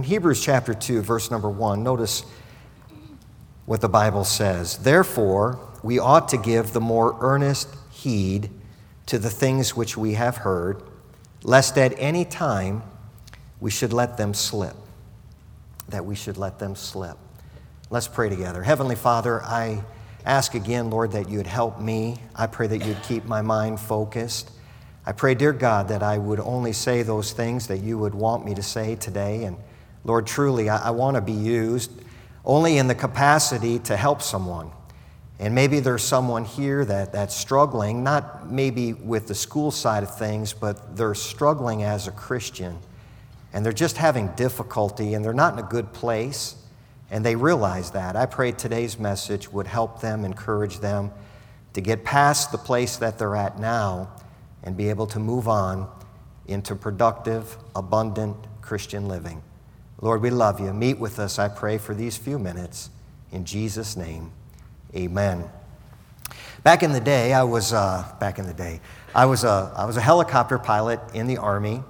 in Hebrews chapter 2, verse number 1, notice what the Bible says. Therefore, we ought to give the more earnest heed to the things which we have heard, lest at any time we should let them slip. That we should let them slip. Let's pray together. Heavenly Father, I ask again, Lord, that you'd help me. I pray that you'd keep my mind focused. I pray, dear God, that I would only say those things that you would want me to say today. And Lord, truly, I, I want to be used only in the capacity to help someone. And maybe there's someone here that, that's struggling, not maybe with the school side of things, but they're struggling as a Christian. And they're just having difficulty and they're not in a good place. And they realize that. I pray today's message would help them, encourage them to get past the place that they're at now and be able to move on into productive, abundant Christian living. Lord, we love you. Meet with us, I pray, for these few minutes. In Jesus' name, amen. Back in the day, I was, uh, back in the day, I was, a, I was a helicopter pilot in the Army,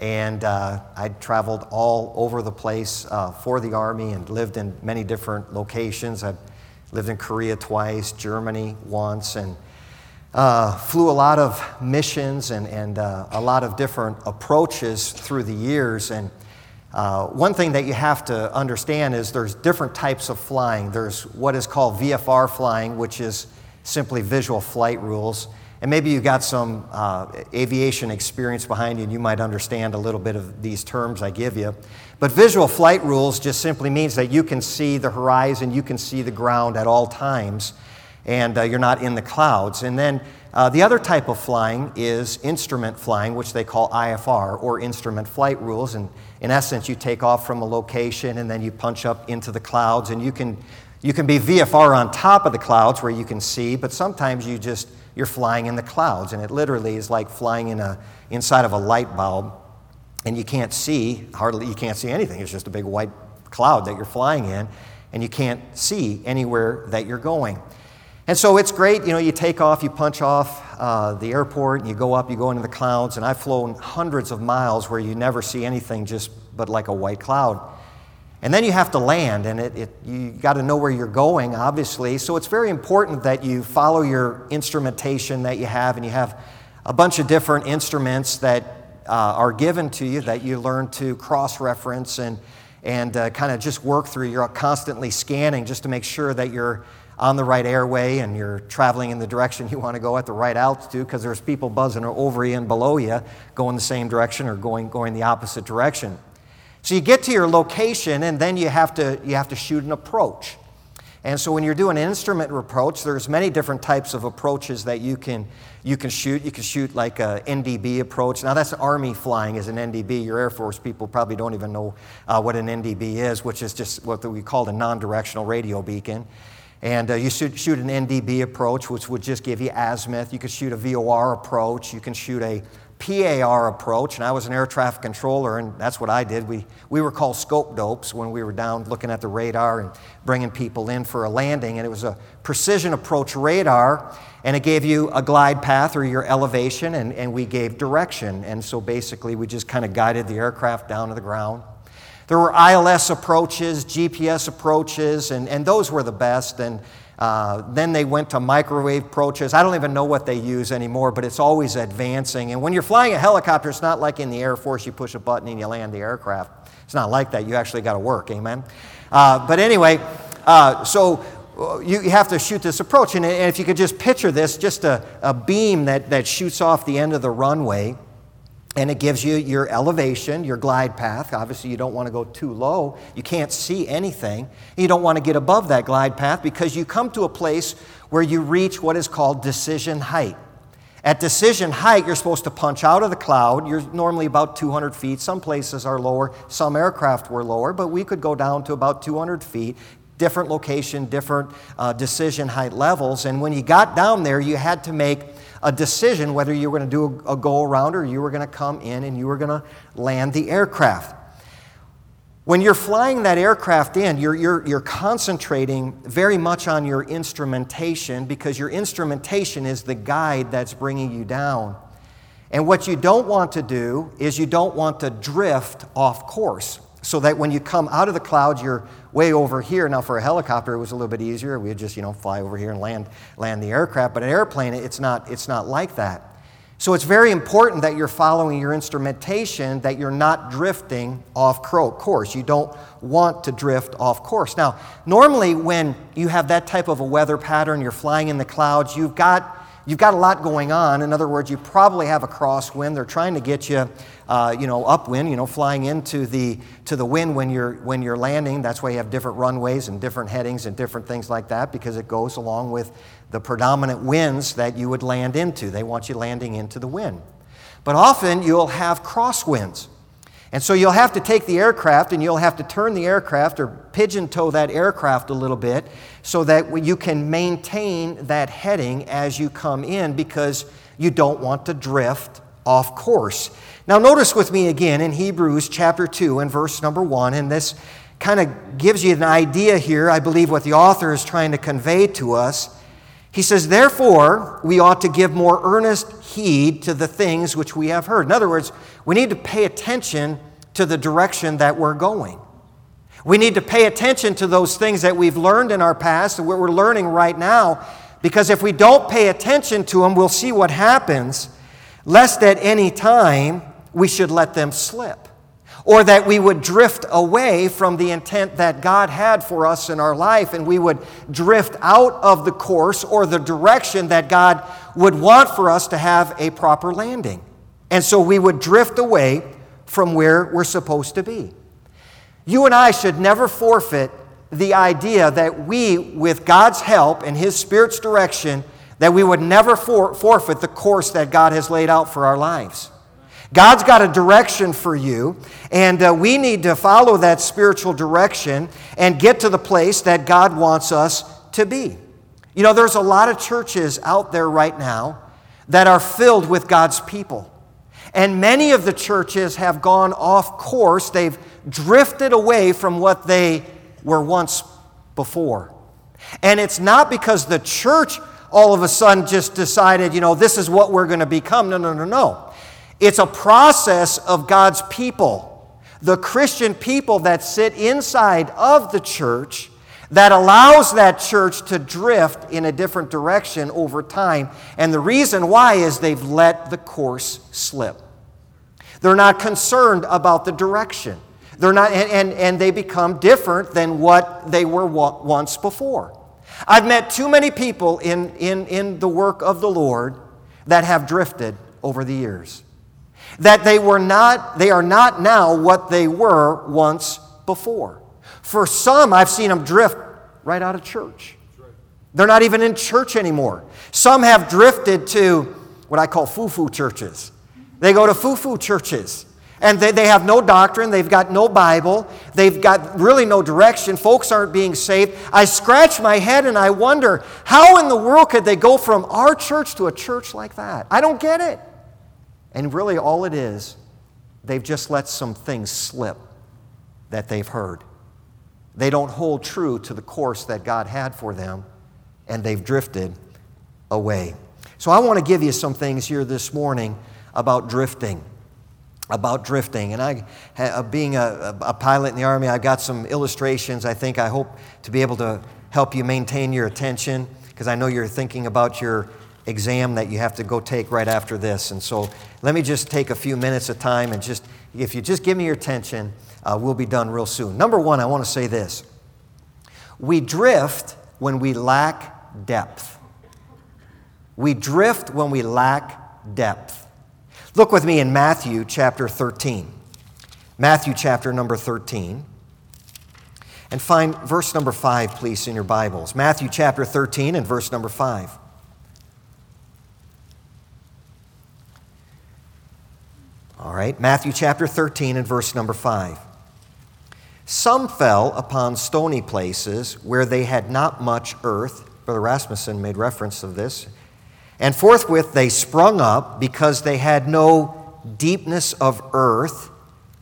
and uh, I traveled all over the place uh, for the Army and lived in many different locations. I lived in Korea twice, Germany once, and uh, flew a lot of missions and, and uh, a lot of different approaches through the years. And uh, one thing that you have to understand is there's different types of flying. There's what is called VFR flying, which is simply visual flight rules. And maybe you've got some uh, aviation experience behind you and you might understand a little bit of these terms I give you. But visual flight rules just simply means that you can see the horizon, you can see the ground at all times and uh, you're not in the clouds. And then uh, the other type of flying is instrument flying, which they call IFR or instrument flight rules. And in essence, you take off from a location and then you punch up into the clouds, and you can you can be VFR on top of the clouds where you can see, but sometimes you just you're flying in the clouds, and it literally is like flying in a inside of a light bulb, and you can't see hardly you can't see anything. It's just a big white cloud that you're flying in, and you can't see anywhere that you're going. And so it's great, you know, you take off, you punch off uh, the airport, and you go up, you go into the clouds, and I've flown hundreds of miles where you never see anything just but like a white cloud. And then you have to land, and it, it you got to know where you're going, obviously. So it's very important that you follow your instrumentation that you have, and you have a bunch of different instruments that uh, are given to you that you learn to cross reference and, and uh, kind of just work through. You're constantly scanning just to make sure that you're on the right airway and you're traveling in the direction you want to go at the right altitude because there's people buzzing over you and below you going the same direction or going, going the opposite direction. So you get to your location and then you have to, you have to shoot an approach. And so when you're doing an instrument approach, there's many different types of approaches that you can, you can shoot. You can shoot like a NDB approach. Now that's Army flying as an NDB. Your Air Force people probably don't even know uh, what an NDB is, which is just what we call a non-directional radio beacon. And uh, you should shoot an NDB approach, which would just give you azimuth. You could shoot a VOR approach. You can shoot a PAR approach. And I was an air traffic controller, and that's what I did. We, we were called scope dopes when we were down looking at the radar and bringing people in for a landing. And it was a precision approach radar, and it gave you a glide path or your elevation, and, and we gave direction. And so basically, we just kind of guided the aircraft down to the ground. There were ILS approaches, GPS approaches, and, and those were the best. And uh, then they went to microwave approaches. I don't even know what they use anymore, but it's always advancing. And when you're flying a helicopter, it's not like in the Air Force you push a button and you land the aircraft. It's not like that. You actually got to work, amen? Uh, but anyway, uh, so uh, you, have to shoot this approach. And, if you could just picture this, just a, a beam that, that shoots off the end of the runway and it gives you your elevation, your glide path. Obviously, you don't want to go too low. You can't see anything. You don't want to get above that glide path because you come to a place where you reach what is called decision height. At decision height, you're supposed to punch out of the cloud. You're normally about 200 feet. Some places are lower, some aircraft were lower, but we could go down to about 200 feet. Different location, different uh, decision height levels. And when you got down there, you had to make a decision whether you were going to do a, a go around or you were going to come in and you were going to land the aircraft. When you're flying that aircraft in, you're, you're, you're concentrating very much on your instrumentation because your instrumentation is the guide that's bringing you down. And what you don't want to do is you don't want to drift off course. So that when you come out of the clouds, you're way over here. Now, for a helicopter, it was a little bit easier. We'd just, you know, fly over here and land, land the aircraft. But an airplane, it's not, it's not like that. So it's very important that you're following your instrumentation, that you're not drifting off course. You don't want to drift off course. Now, normally when you have that type of a weather pattern, you're flying in the clouds, you've got you've got a lot going on. In other words, you probably have a crosswind. They're trying to get you, uh, you know, upwind, you know, flying into the, to the wind when you're, when you're landing. That's why you have different runways and different headings and different things like that because it goes along with the predominant winds that you would land into. They want you landing into the wind. But often you'll have crosswinds. And so you'll have to take the aircraft and you'll have to turn the aircraft or pigeon toe that aircraft a little bit so that you can maintain that heading as you come in because you don't want to drift off course. Now, notice with me again in Hebrews chapter 2 and verse number 1, and this kind of gives you an idea here, I believe, what the author is trying to convey to us. He says, Therefore, we ought to give more earnest heed to the things which we have heard. In other words, we need to pay attention to the direction that we're going. We need to pay attention to those things that we've learned in our past and what we're learning right now, because if we don't pay attention to them, we'll see what happens, lest at any time we should let them slip or that we would drift away from the intent that God had for us in our life, and we would drift out of the course or the direction that God would want for us to have a proper landing. And so we would drift away from where we're supposed to be. You and I should never forfeit the idea that we, with God's help and His Spirit's direction, that we would never for- forfeit the course that God has laid out for our lives. God's got a direction for you, and uh, we need to follow that spiritual direction and get to the place that God wants us to be. You know, there's a lot of churches out there right now that are filled with God's people. And many of the churches have gone off course. They've drifted away from what they were once before. And it's not because the church all of a sudden just decided, you know, this is what we're going to become. No, no, no, no. It's a process of God's people, the Christian people that sit inside of the church that allows that church to drift in a different direction over time. And the reason why is they've let the course slip. They're not concerned about the direction. They're not, and, and, and they become different than what they were once before. I've met too many people in, in, in the work of the Lord that have drifted over the years that they were not they are not now what they were once before. For some i've seen them drift right out of church. They're not even in church anymore. Some have drifted to what i call foo-foo churches. They go to foo-foo churches. And they, they have no doctrine. They've got no bible. They've got really no direction. Folks aren't being saved. I scratch my head and i wonder how in the world could they go from our church to a church like that? I don't get it and really, all it is, they've just let some things slip that they've heard. They don't hold true to the course that God had for them, and they've drifted away. So, I want to give you some things here this morning about drifting. About drifting. And I, uh, being a, a pilot in the Army, I've got some illustrations I think I hope to be able to help you maintain your attention because I know you're thinking about your exam that you have to go take right after this. And so let me just take a few minutes of time and just, if you just give me your attention, uh, we'll be done real soon. Number one, I want to say this we drift when we lack depth. We drift when we lack depth. Look with me in Matthew chapter 13. Matthew chapter number 13. And find verse number 5, please, in your Bibles. Matthew chapter 13 and verse number 5. All right, Matthew chapter 13 and verse number 5. Some fell upon stony places where they had not much earth. Brother Rasmussen made reference of this. And forthwith they sprung up because they had no deepness of earth.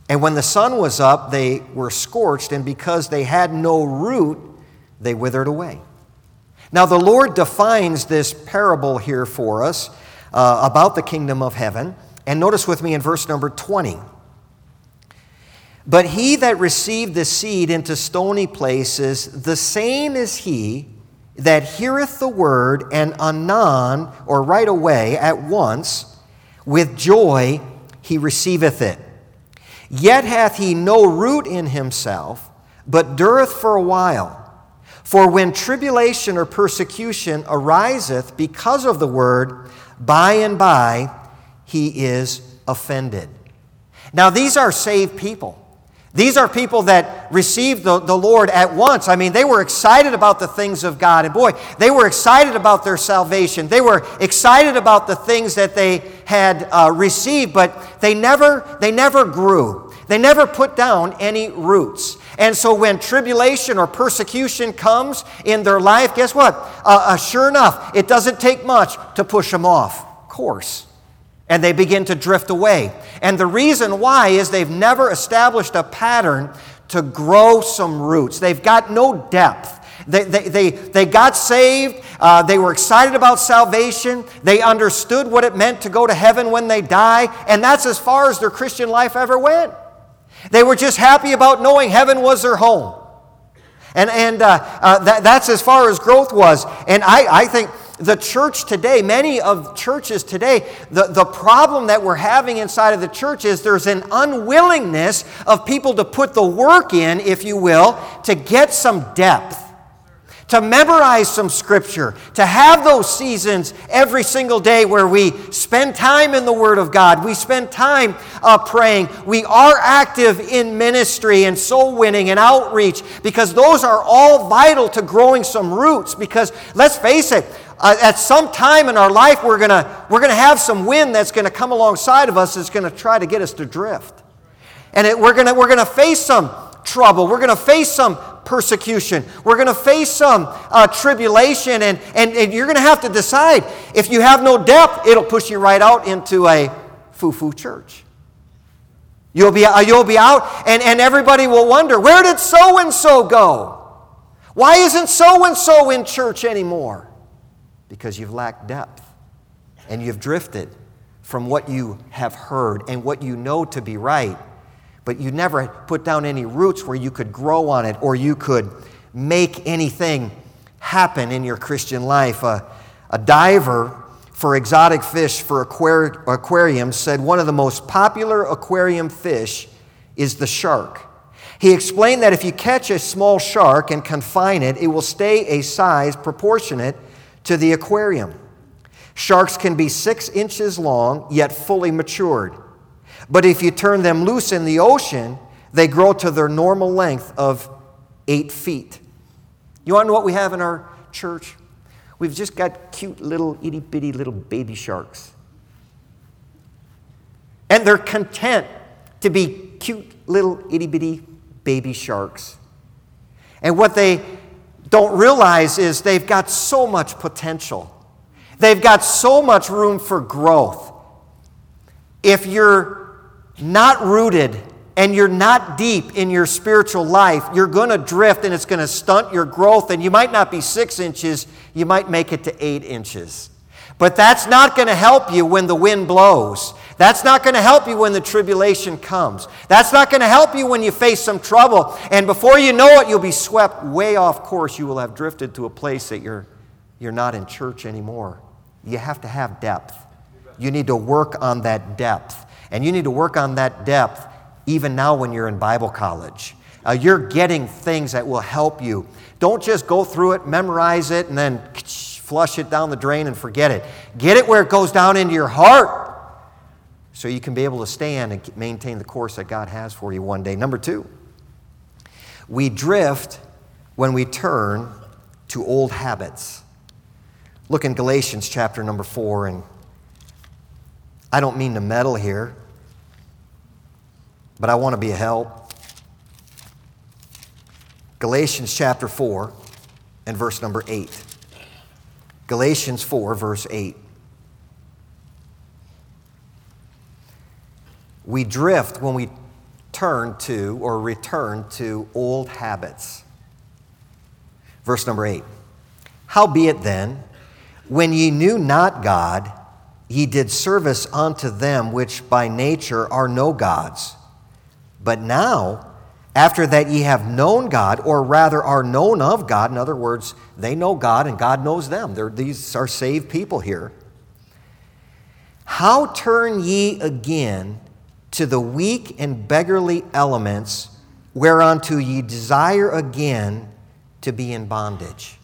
And when the sun was up, they were scorched, and because they had no root, they withered away. Now, the Lord defines this parable here for us uh, about the kingdom of heaven. And notice with me in verse number 20. But he that received the seed into stony places, the same is he that heareth the word, and anon, or right away, at once, with joy he receiveth it. Yet hath he no root in himself, but dureth for a while. For when tribulation or persecution ariseth because of the word, by and by he is offended. Now, these are saved people. These are people that received the, the Lord at once. I mean, they were excited about the things of God. And boy, they were excited about their salvation. They were excited about the things that they had uh, received, but they never, they never grew. They never put down any roots. And so when tribulation or persecution comes in their life, guess what? Uh, uh, sure enough, it doesn't take much to push them off course and they begin to drift away. And the reason why is they've never established a pattern to grow some roots. They've got no depth. They, they, they, they got saved. Uh, they were excited about salvation. They understood what it meant to go to heaven when they die. And that's as far as their Christian life ever went. They were just happy about knowing heaven was their home. And, and uh, uh, that, that's as far as growth was. And I, I think the church today, many of churches today, the, the problem that we're having inside of the church is there's an unwillingness of people to put the work in, if you will, to get some depth to memorize some scripture, to have those seasons every single day where we spend time in the Word of God, we spend time uh, praying, we are active in ministry and soul winning and outreach, because those are all vital to growing some roots. Because let's face it, uh, at some time in our life, we're going we're gonna have some wind that's going to come alongside of us that's going to try to get us to drift. And it, we're going we're gonna face some trouble. We're going to face some persecution. We're going to face some uh, tribulation. And, and, and you're going to have to decide if you have no depth, it'll push you right out into a foo foo church. You'll be, uh, you'll be out, and, and everybody will wonder where did so and so go? Why isn't so and so in church anymore? Because you've lacked depth and you've drifted from what you have heard and what you know to be right, but you never put down any roots where you could grow on it or you could make anything happen in your Christian life. a diver for exotic fish for aquari- aquariums said one of the most popular aquarium fish is the shark. He explained that if you catch a small shark and confine it, it will stay a size proportionate to the aquarium. Sharks can be six inches long, yet fully matured. But if you turn them loose in the ocean, they grow to their normal length of eight feet. You want to know what we have in our church? We've just got cute little itty bitty little baby sharks. And they're content to be cute little itty bitty baby sharks. And what they don't realize is they've got so much potential. They've got so much room for growth. If you're not rooted and you're not deep in your spiritual life, you're going to drift and it's going to stunt your growth. And you might not be six inches, you might make it to eight inches. But that's not going to help you when the wind blows. That's not going to help you when the tribulation comes. That's not going to help you when you face some trouble. And before you know it, you'll be swept way off course. You will have drifted to a place that you're, you're not in church anymore. You have to have depth. You need to work on that depth. And you need to work on that depth even now when you're in Bible college. Uh, you're getting things that will help you. Don't just go through it, memorize it, and then flush it down the drain and forget it. Get it where it goes down into your heart so you can be able to stand and maintain the course that God has for you one day. Number two, we drift when we turn to old habits. Look in Galatians chapter number four, and I don't mean to meddle here, but I want to be a help. Galatians chapter 4 and verse number 8. Galatians 4, verse 8. We drift when we turn to or return to old habits. Verse number 8 Howbeit then, when ye knew not God, ye did service unto them which by nature are no gods. But now, after that ye have known God, or rather are known of God, in other words, they know God and God knows them. They're, these are saved people here. How turn ye again to the weak and beggarly elements whereunto ye desire again to be in bondage?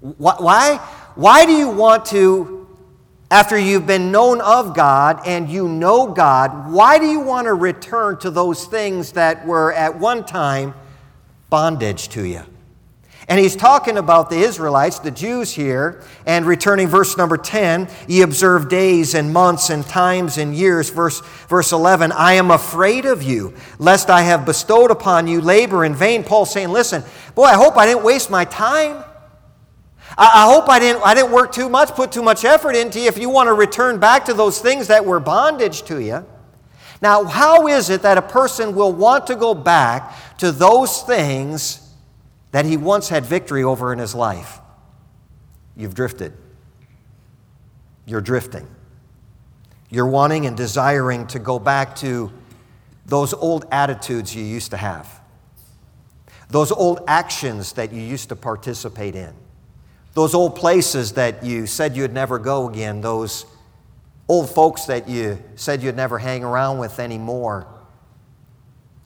Why, why do you want to, after you've been known of God and you know God, why do you want to return to those things that were at one time bondage to you? And he's talking about the Israelites, the Jews here, and returning verse number 10, ye observe days and months and times and years. Verse, verse 11, I am afraid of you, lest I have bestowed upon you labor in vain. Paul saying, listen, boy, I hope I didn't waste my time. I, I hope I didn't, I didn't work too much, put too much effort into you if you want to return back to those things that were bondage to you. Now, how is it that a person will want to go back to those things that he once had victory over in his life. You've drifted. You're drifting. You're wanting and desiring to go back to those old attitudes you used to have, those old actions that you used to participate in, those old places that you said you'd never go again, those old folks that you said you'd never hang around with anymore.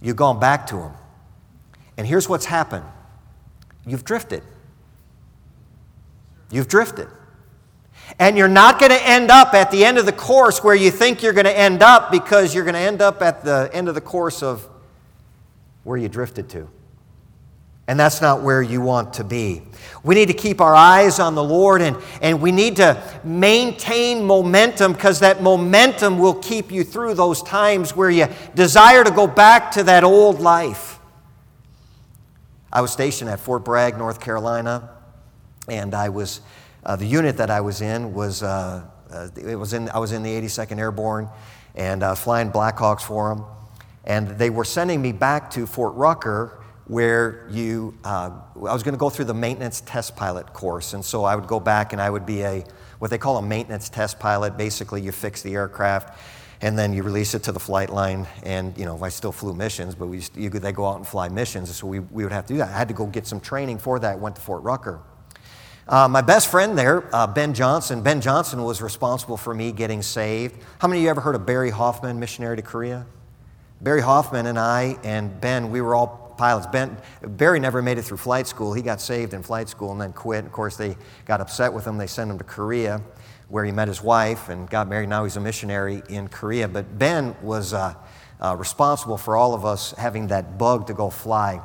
You've gone back to them. And here's what's happened You've drifted. You've drifted. And you're not going to end up at the end of the course where you think you're going to end up because you're going to end up at the end of the course of where you drifted to. And that's not where you want to be. We need to keep our eyes on the Lord and, and we need to maintain momentum because that momentum will keep you through those times where you desire to go back to that old life. I was stationed at Fort Bragg, North Carolina, and I was, uh, the unit that I was in was, uh, uh, it was in, I was in the 82nd Airborne, and was flying Blackhawks for them. And they were sending me back to Fort Rucker, where you, uh, I was going to go through the maintenance test pilot course. And so I would go back and I would be a, what they call a maintenance test pilot. Basically, you fix the aircraft and then you release it to the flight line. And you know, I still flew missions, but we you, they go out and fly missions, so we, we would have to do that. I had to go get some training for that. Went to Fort Rucker. Uh, my best friend there, uh, Ben Johnson. Ben Johnson was responsible for me getting saved. How many of you ever heard of Barry Hoffman, missionary to Korea? Barry Hoffman and I and Ben, we were all pilots. Ben, Barry never made it through flight school. He got saved in flight school and then quit. Of course, they got upset with him. They sent him to Korea where he met his wife and got married. Now he's a missionary in Korea. But Ben was uh, uh, responsible for all of us having that bug to go fly.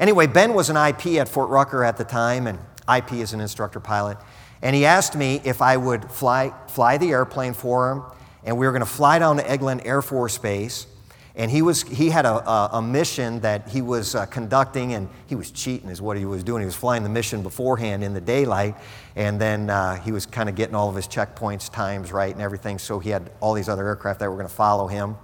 Anyway, Ben was an IP at Fort Rucker at the time, and IP is an instructor pilot. And he asked me if I would fly, fly the airplane for him, and we were going to fly down to Eglin Air Force Base and he, was, he had a, a, a mission that he was uh, conducting, and he was cheating, is what he was doing. He was flying the mission beforehand in the daylight, and then uh, he was kind of getting all of his checkpoints, times right, and everything. So he had all these other aircraft that were going to follow him.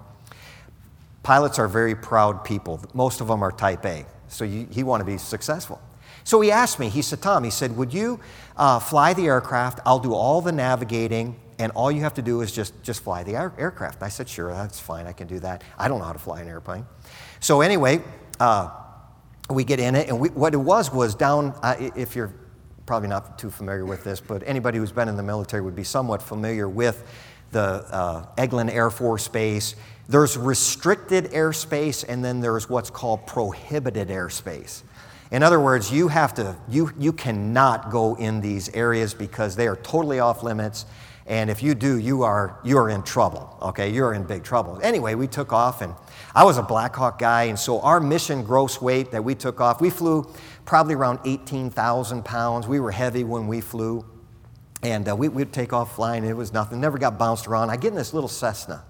Pilots are very proud people. Most of them are type A. So you, he wanted to be successful. So he asked me, he said, Tom, he said, would you uh, fly the aircraft? I'll do all the navigating and all you have to do is just, just fly the air, aircraft. I said, sure, that's fine, I can do that. I don't know how to fly an airplane. So, anyway, uh, we get in it, and we, what it was was down, uh, if you're probably not too familiar with this, but anybody who's been in the military would be somewhat familiar with the uh, Eglin Air Force Base. There's restricted airspace, and then there's what's called prohibited airspace. In other words, you have to, you, you cannot go in these areas because they are totally off limits and if you do, you are, you are in trouble, okay? You're in big trouble. Anyway, we took off, and I was a Black Hawk guy, and so our mission gross weight that we took off, we flew probably around 18,000 pounds. We were heavy when we flew, and uh, we, would take off flying. It was nothing, never got bounced around. I get in this little Cessna.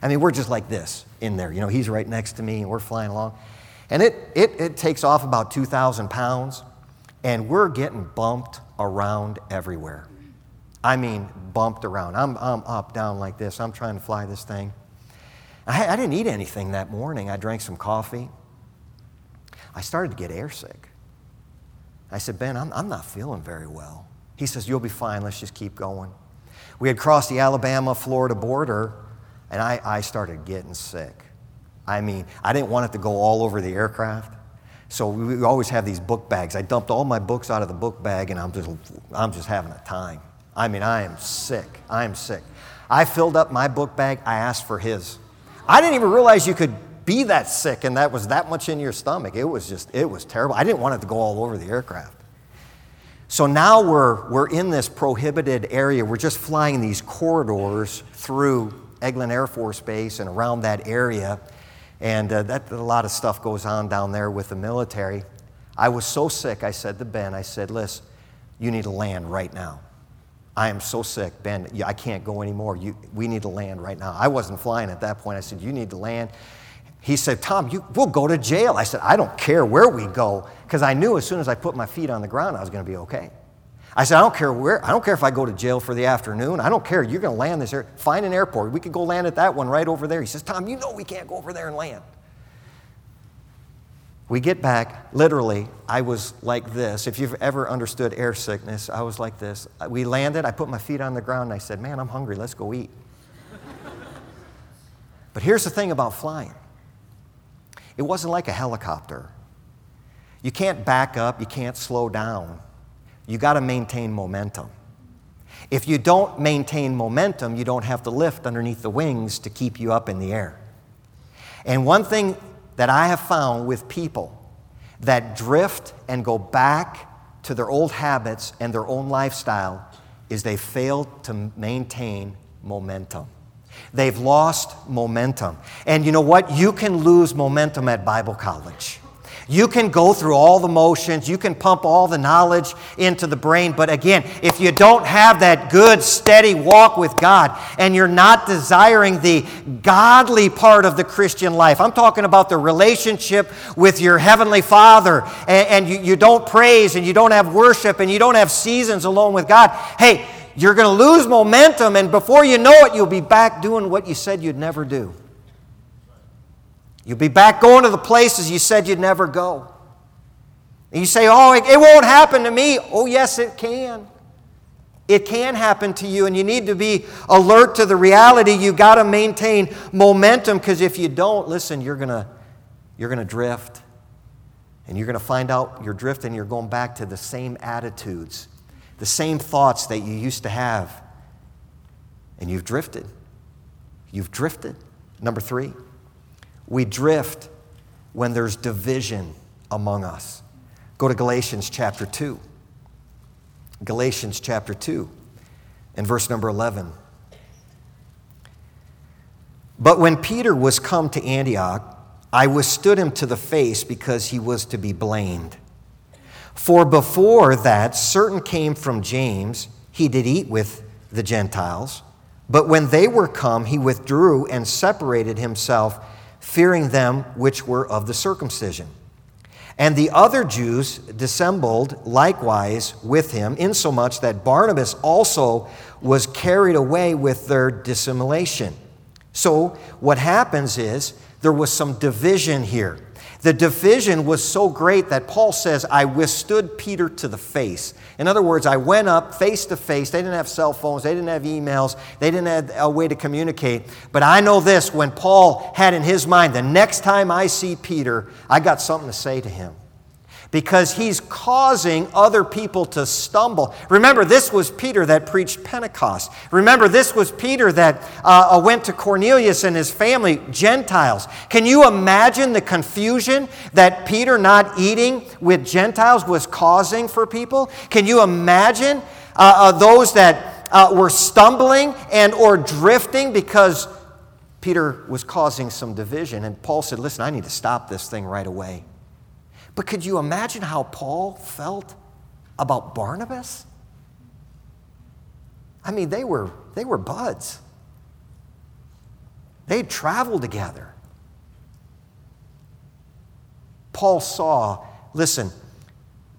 I mean, we're just like this in there. You know, he's right next to me, and we're flying along. And it, it, it takes off about 2,000 pounds, and we're getting bumped around everywhere. I mean, bumped around. I'm, I'm up, down like this. I'm trying to fly this thing. I, I didn't eat anything that morning. I drank some coffee. I started to get airsick. I said, Ben, I'm, I'm not feeling very well. He says, You'll be fine. Let's just keep going. We had crossed the Alabama Florida border, and I, I started getting sick. I mean, I didn't want it to go all over the aircraft. So we always have these book bags. I dumped all my books out of the book bag and I'm just, I'm just having a time. I mean, I am sick. I am sick. I filled up my book bag. I asked for his. I didn't even realize you could be that sick and that was that much in your stomach. It was just, it was terrible. I didn't want it to go all over the aircraft. So now we're, we're in this prohibited area. We're just flying these corridors through Eglin Air Force Base and around that area. And uh, that, a lot of stuff goes on down there with the military. I was so sick, I said to Ben, I said, listen, you need to land right now. I am so sick, Ben, I can't go anymore. You, we need to land right now. I wasn't flying at that point. I said, You need to land. He said, Tom, you, we'll go to jail. I said, I don't care where we go, because I knew as soon as I put my feet on the ground, I was going to be okay. I said, I don't care where, I don't care if I go to jail for the afternoon. I don't care. You're going to land this air. Find an airport. We could go land at that one right over there. He says, Tom, you know we can't go over there and land. We get back, literally, I was like this. If you've ever understood air sickness, I was like this. We landed, I put my feet on the ground, and I said, Man, I'm hungry, let's go eat. but here's the thing about flying it wasn't like a helicopter. You can't back up, you can't slow down. You got to maintain momentum. If you don't maintain momentum, you don't have to lift underneath the wings to keep you up in the air. And one thing that I have found with people that drift and go back to their old habits and their own lifestyle is they fail to maintain momentum. They've lost momentum. And you know what? You can lose momentum at Bible college. You can go through all the motions, you can pump all the knowledge into the brain, but again, if you don't have that good, steady walk with God and you're not desiring the godly part of the Christian life, I'm talking about the relationship with your Heavenly Father, and, and you, you don't praise and you don't have worship and you don't have seasons alone with God, hey, you're going to lose momentum, and before you know it, you'll be back doing what you said you'd never do. You'll be back going to the places you said you'd never go. And you say, Oh, it, won't happen to me. Oh, yes, it can. It can happen to you, and you need to be alert to the reality. You've got to maintain momentum because if you don't, listen, you're going you're going to drift. And you're going to find out you're drifting, you're going back to the same attitudes, the same thoughts that you used to have. And you've drifted. You've drifted. Number three, we drift when there's division among us. Go to Galatians chapter 2. Galatians chapter 2 and verse number 11. But when Peter was come to Antioch, I withstood him to the face because he was to be blamed. For before that, certain came from James, he did eat with the Gentiles. But when they were come, he withdrew and separated himself fearing them which were of the circumcision. And the other Jews dissembled likewise with him, insomuch that Barnabas also was carried away with their dissimulation. So, what happens is there was some division here. The division was so great that Paul says, I withstood Peter to the face. In other words, I went up face to face. They didn't have cell phones, they didn't have emails, they didn't have a way to communicate. But I know this when Paul had in his mind, the next time I see Peter, I got something to say to him because he's causing other people to stumble. Remember, this was Peter that preached Pentecost. Remember, this was Peter that uh, uh, went to Cornelius and his family, Gentiles. Can you imagine the confusion that Peter not eating with Gentiles was causing for people? Can you imagine uh, uh, those that uh, were stumbling and or drifting because Peter was causing some division? And Paul said, listen, I need to stop this thing right away. But could you imagine how Paul felt about Barnabas? I mean, they were, they were buds. They traveled together. Paul saw, listen,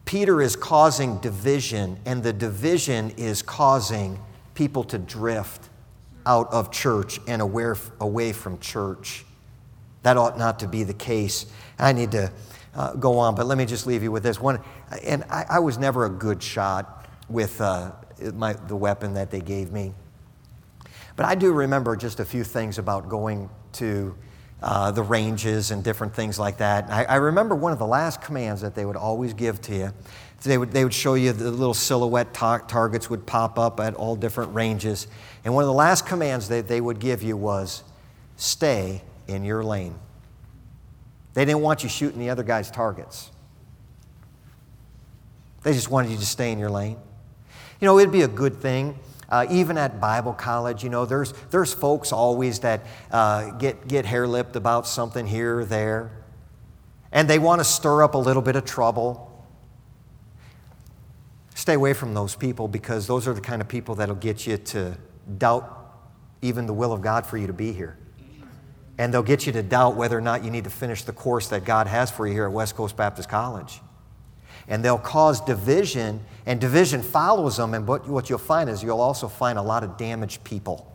Peter is causing division, and the division is causing people to drift out of church and away, away from church. That ought not to be the case. I need to uh, go on, but let me just leave you with this one. And I, I was never a good shot with uh, my, the weapon that they gave me. But I do remember just a few things about going to uh, the ranges and different things like that. I, I remember one of the last commands that they would always give to you. They would, they would show you the little silhouette tar- targets would pop up at all different ranges. And one of the last commands that they would give you was stay in your lane. They didn't want you shooting the other guy's targets. They just wanted you to stay in your lane. You know, it'd be a good thing. Uh, even at Bible college, you know, there's, there's folks always that uh, get, get hair lipped about something here or there, and they want to stir up a little bit of trouble. Stay away from those people because those are the kind of people that'll get you to doubt even the will of God for you to be here. And they'll get you to doubt whether or not you need to finish the course that God has for you here at West Coast Baptist College and they'll cause division, and division follows them. And what, you'll find is you'll also find a lot of damaged people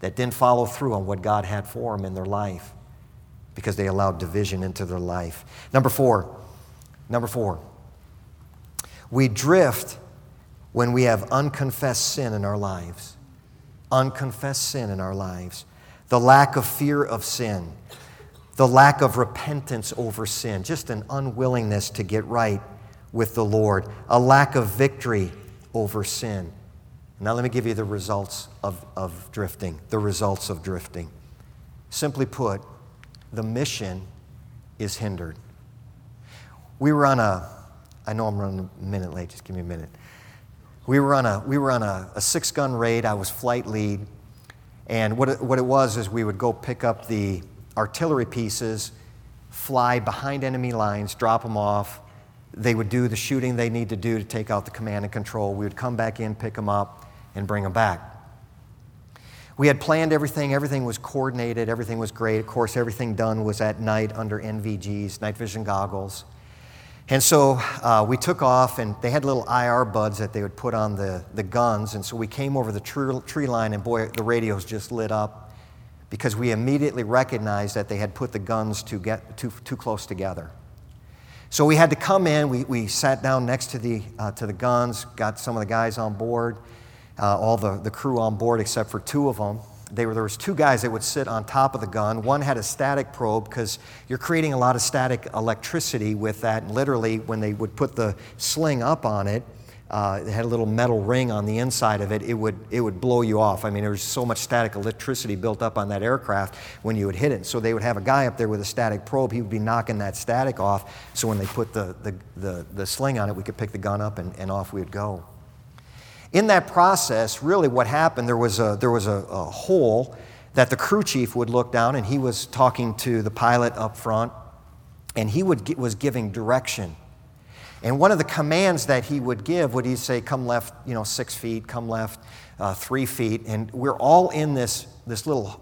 that didn't follow through on what God had for them in their life because they allowed division into their life. Number four, number four, we drift when we have unconfessed sin in our lives. Unconfessed sin in our lives. The lack of fear of sin the lack of repentance over sin, just an unwillingness to get right with the Lord, a lack of victory over sin. Now, let me give you the results of, of drifting, the results of drifting. Simply put, the mission is hindered. We were on a, I know I'm running a minute late, just give me a minute. We were on a, we were on a, a six gun raid. I was flight lead. And what it, what it was is we would go pick up the artillery pieces fly behind enemy lines, drop them off. They would do the shooting they need to do to take out the command and control. We would come back in, pick them up, and bring them back. We had planned everything, everything was coordinated, everything was great. Of course, everything done was at night under NVGs, night vision goggles. And so uh, we took off, and they had little IR buds that they would put on the, the guns. And so we came over the tree, tree line, and boy, the radios just lit up because we immediately recognized that they had put the guns too, get, too, too close together. So we had to come in. We, we sat down next to the, uh, to the guns, got some of the guys on board, uh, all the, the crew on board except for two of them. They were, there was two guys that would sit on top of the gun. One had a static probe because you're creating a lot of static electricity with that. And literally, when they would put the sling up on it, uh, it had a little metal ring on the inside of it, it would, it would blow you off. I mean, there was so much static electricity built up on that aircraft when you would hit it. So they would have a guy up there with a static probe. He would be knocking that static off. So when they put the, the, the, the sling on it, we could pick the gun up and, and off we would go. In that process, really what happened, there was, a, there was a, a hole that the crew chief would look down, and he was talking to the pilot up front, and he would, was giving direction and one of the commands that he would give would he say, come left, you know, six feet, come left, uh, three feet. And we're all in this, this little,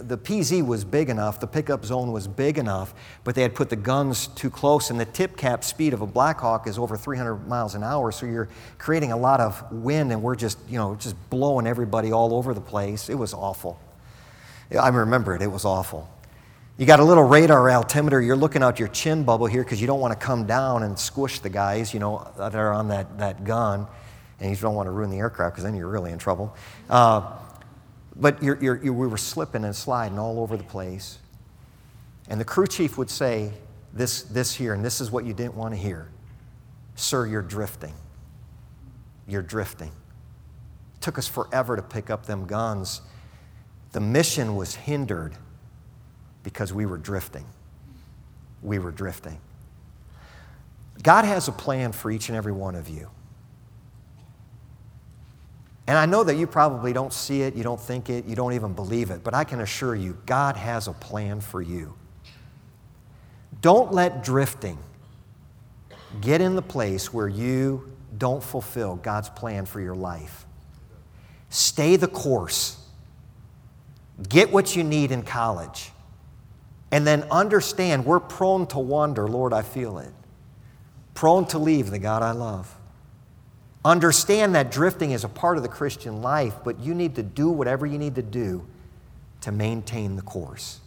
the PZ was big enough, the pickup zone was big enough, but they had put the guns too close. And the tip cap speed of a Blackhawk is over 300 miles an hour. So you're creating a lot of wind, and we're just, you know, just blowing everybody all over the place. It was awful. I remember it, it was awful. You got a little radar altimeter, you're looking out your chin bubble here because you don't want to come down and squish the guys, you know, that are on that, that gun. And you don't want to ruin the aircraft because then you're really in trouble. Uh, but you're, you're, you we were slipping and sliding all over the place. And the crew chief would say this, this here, and this is what you didn't want to hear Sir, you're drifting. You're drifting. It took us forever to pick up them guns. The mission was hindered because we were drifting. We were drifting. God has a plan for each and every one of you. And I know that you probably don't see it, you don't think it, you don't even believe it, but I can assure you, God has a plan for you. Don't let drifting get in the place where you don't fulfill God's plan for your life. Stay the course. Get what you need in college. And then understand we're prone to wander, Lord, I feel it. Prone to leave the God I love. Understand that drifting is a part of the Christian life, but you need to do whatever you need to do to maintain the course.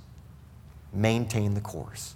Maintain the course.